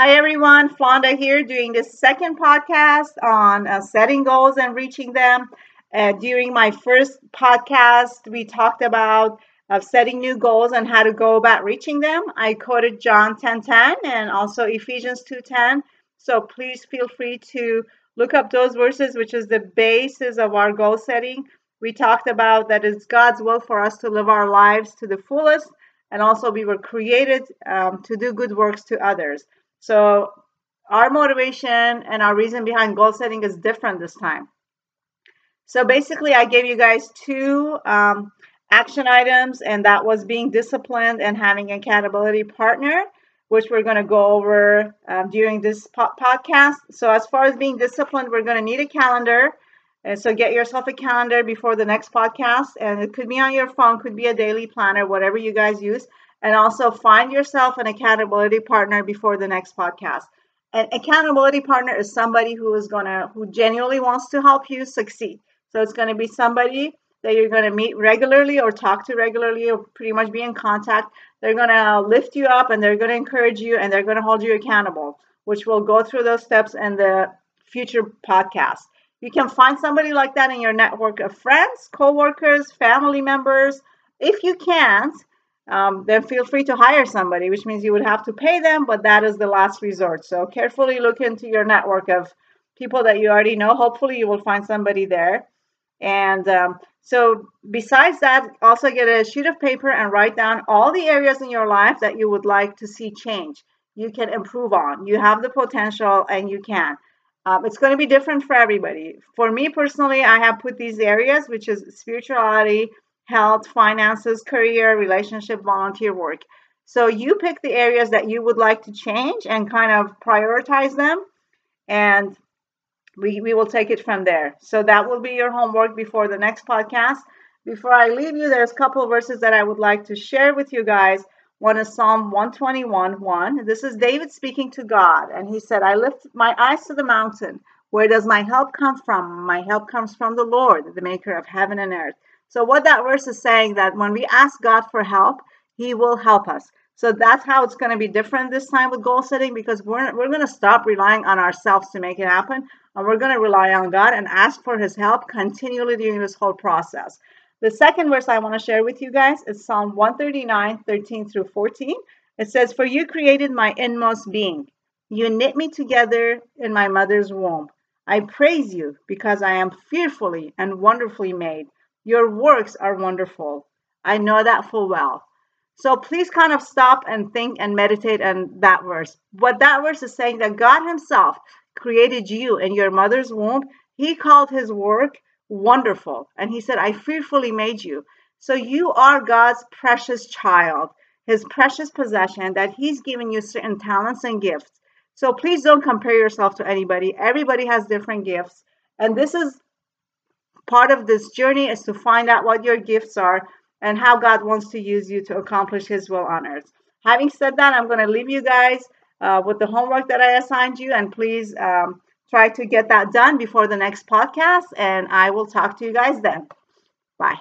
Hi, everyone. Flonda here doing this second podcast on uh, setting goals and reaching them. Uh, during my first podcast, we talked about uh, setting new goals and how to go about reaching them. I quoted John 10:10 and also Ephesians 2:10. So please feel free to look up those verses, which is the basis of our goal setting. We talked about that it's God's will for us to live our lives to the fullest, and also we were created um, to do good works to others. So our motivation and our reason behind goal setting is different this time. So basically, I gave you guys two um, action items, and that was being disciplined and having an accountability partner, which we're going to go over um, during this po- podcast. So, as far as being disciplined, we're going to need a calendar. And so, get yourself a calendar before the next podcast, and it could be on your phone, could be a daily planner, whatever you guys use and also find yourself an accountability partner before the next podcast. An accountability partner is somebody who is gonna who genuinely wants to help you succeed. So it's going to be somebody that you're going to meet regularly or talk to regularly or pretty much be in contact. They're going to lift you up and they're going to encourage you and they're going to hold you accountable, which we'll go through those steps in the future podcast. You can find somebody like that in your network of friends, coworkers, family members. If you can't, um, then feel free to hire somebody, which means you would have to pay them, but that is the last resort. So carefully look into your network of people that you already know. Hopefully, you will find somebody there. And um, so, besides that, also get a sheet of paper and write down all the areas in your life that you would like to see change. You can improve on. You have the potential and you can. Um, it's going to be different for everybody. For me personally, I have put these areas, which is spirituality, health, finances, career, relationship, volunteer work. So you pick the areas that you would like to change and kind of prioritize them, and we, we will take it from there. So that will be your homework before the next podcast. Before I leave you, there's a couple verses that I would like to share with you guys. One is Psalm 121 1. This is David speaking to God, and he said, I lift my eyes to the mountain. Where does my help come from? My help comes from the Lord, the maker of heaven and earth. So what that verse is saying that when we ask God for help, he will help us. So that's how it's going to be different this time with goal setting because we're, we're going to stop relying on ourselves to make it happen. And we're going to rely on God and ask for his help continually during this whole process. The second verse I want to share with you guys is Psalm 139, 13 through 14. It says, For you created my inmost being. You knit me together in my mother's womb. I praise you because I am fearfully and wonderfully made. Your works are wonderful. I know that full well. So please kind of stop and think and meditate on that verse. What that verse is saying that God Himself created you in your mother's womb. He called His work wonderful. And He said, I fearfully made you. So you are God's precious child, His precious possession that He's given you certain talents and gifts. So please don't compare yourself to anybody. Everybody has different gifts. And this is part of this journey is to find out what your gifts are and how God wants to use you to accomplish His will on earth. Having said that, I'm going to leave you guys uh, with the homework that I assigned you, and please um, try to get that done before the next podcast. And I will talk to you guys then. Bye.